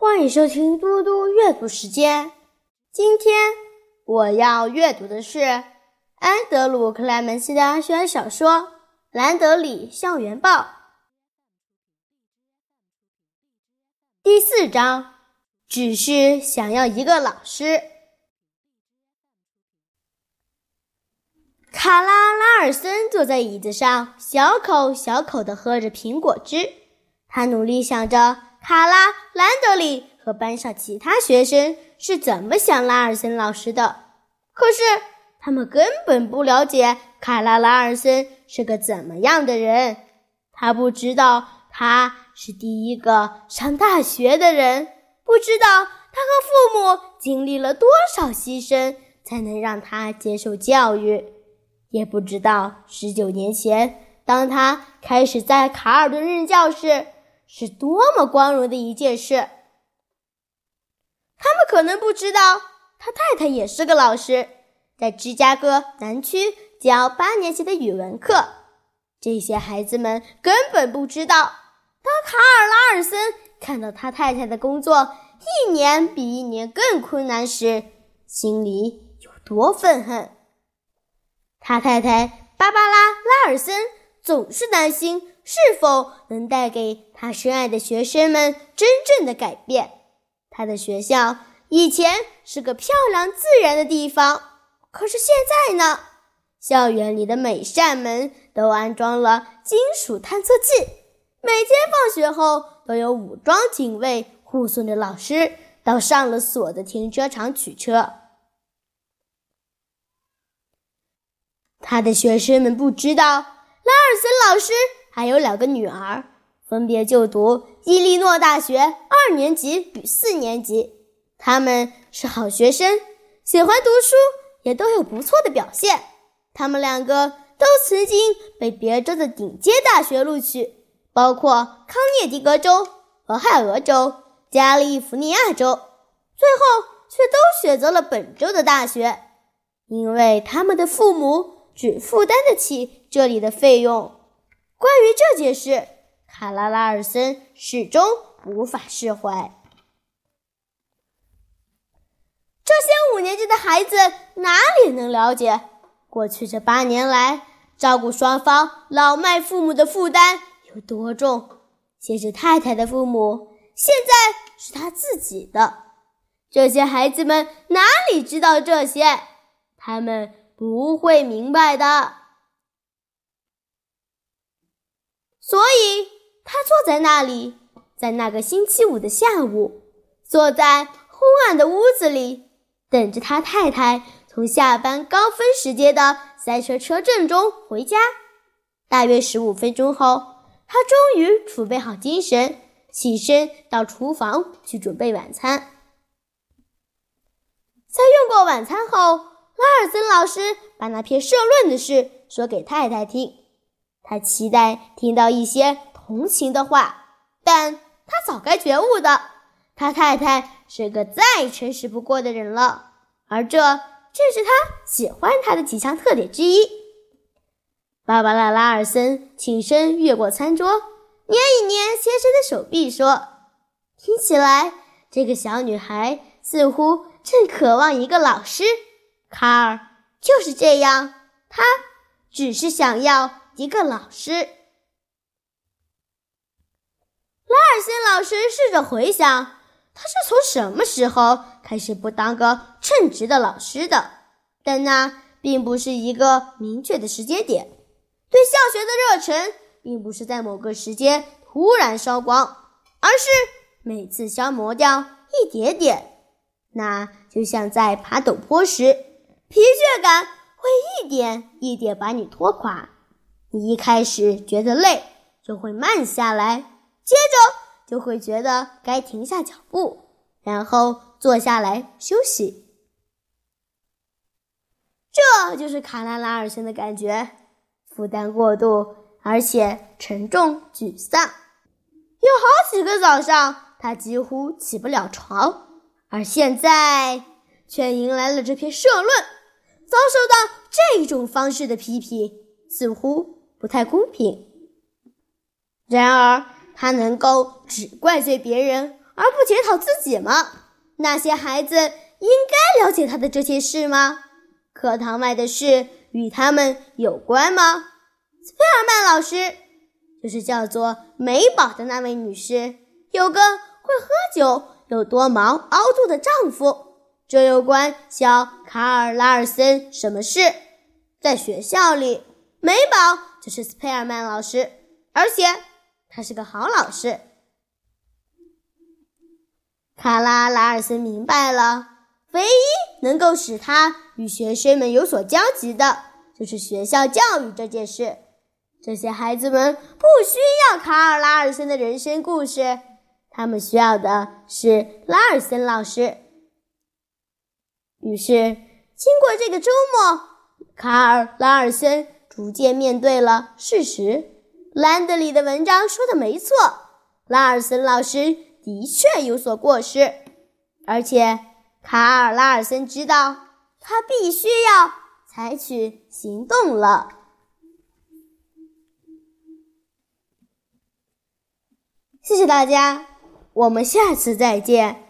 欢迎收听嘟嘟阅读时间。今天我要阅读的是安德鲁·克莱门斯的悬小说《兰德里校园报》第四章，只是想要一个老师。卡拉拉尔森坐在椅子上，小口小口地喝着苹果汁。他努力想着。卡拉、兰德里和班上其他学生是怎么想拉尔森老师的？可是他们根本不了解卡拉拉尔森是个怎么样的人。他不知道他是第一个上大学的人，不知道他和父母经历了多少牺牲才能让他接受教育，也不知道十九年前当他开始在卡尔顿任教时。是多么光荣的一件事！他们可能不知道，他太太也是个老师，在芝加哥南区教八年级的语文课。这些孩子们根本不知道，当卡尔拉尔森看到他太太的工作一年比一年更困难时，心里有多愤恨。他太太芭芭拉拉尔森总是担心。是否能带给他深爱的学生们真正的改变？他的学校以前是个漂亮自然的地方，可是现在呢？校园里的每扇门都安装了金属探测器，每天放学后都有武装警卫护送着老师到上了锁的停车场取车。他的学生们不知道，拉尔森老师。还有两个女儿，分别就读伊利诺大学二年级与四年级。他们是好学生，喜欢读书，也都有不错的表现。他们两个都曾经被别州的顶尖大学录取，包括康涅狄格州、俄亥俄州、加利福尼亚州，最后却都选择了本州的大学，因为他们的父母只负担得起这里的费用。关于这件事，卡拉拉尔森始终无法释怀。这些五年级的孩子哪里能了解，过去这八年来照顾双方老迈父母的负担有多重？先是太太的父母，现在是他自己的。这些孩子们哪里知道这些？他们不会明白的。所以，他坐在那里，在那个星期五的下午，坐在昏暗的屋子里，等着他太太从下班高峰时间的塞车车阵中回家。大约十五分钟后，他终于储备好精神，起身到厨房去准备晚餐。在用过晚餐后，拉尔森老师把那篇社论的事说给太太听。他期待听到一些同情的话，但他早该觉悟的。他太太是个再诚实不过的人了，而这正是他喜欢他的几项特点之一。芭芭拉·拉尔森起身越过餐桌，捏一捏先生的手臂，说：“听起来，这个小女孩似乎正渴望一个老师。卡尔就是这样，他只是想要。”一个老师，拉尔森老师试着回想，他是从什么时候开始不当个称职的老师的？但那并不是一个明确的时间点。对校学的热忱，并不是在某个时间突然烧光，而是每次消磨掉一点点。那就像在爬陡坡时，疲倦感会一点一点把你拖垮。你一开始觉得累，就会慢下来，接着就会觉得该停下脚步，然后坐下来休息。这就是卡拉拉尔森的感觉：负担过度，而且沉重、沮丧。有好几个早上，他几乎起不了床，而现在却迎来了这篇社论，遭受到这种方式的批评，似乎。不太公平。然而，他能够只怪罪别人，而不检讨自己吗？那些孩子应该了解他的这些事吗？课堂外的事与他们有关吗？斯佩尔曼老师，就是叫做美宝的那位女士，有个会喝酒、有多毛凹凸的丈夫。这又关小卡尔拉尔森什么事？在学校里，美宝是斯佩尔曼老师，而且他是个好老师。卡拉拉尔森明白了，唯一能够使他与学生们有所交集的，就是学校教育这件事。这些孩子们不需要卡尔拉尔森的人生故事，他们需要的是拉尔森老师。于是，经过这个周末，卡尔拉尔森逐渐面对了事实：兰德里的文章说的没错，拉尔森老师。的确有所过失，而且卡尔拉尔森知道他必须要采取行动了。谢谢大家，我们下次再见。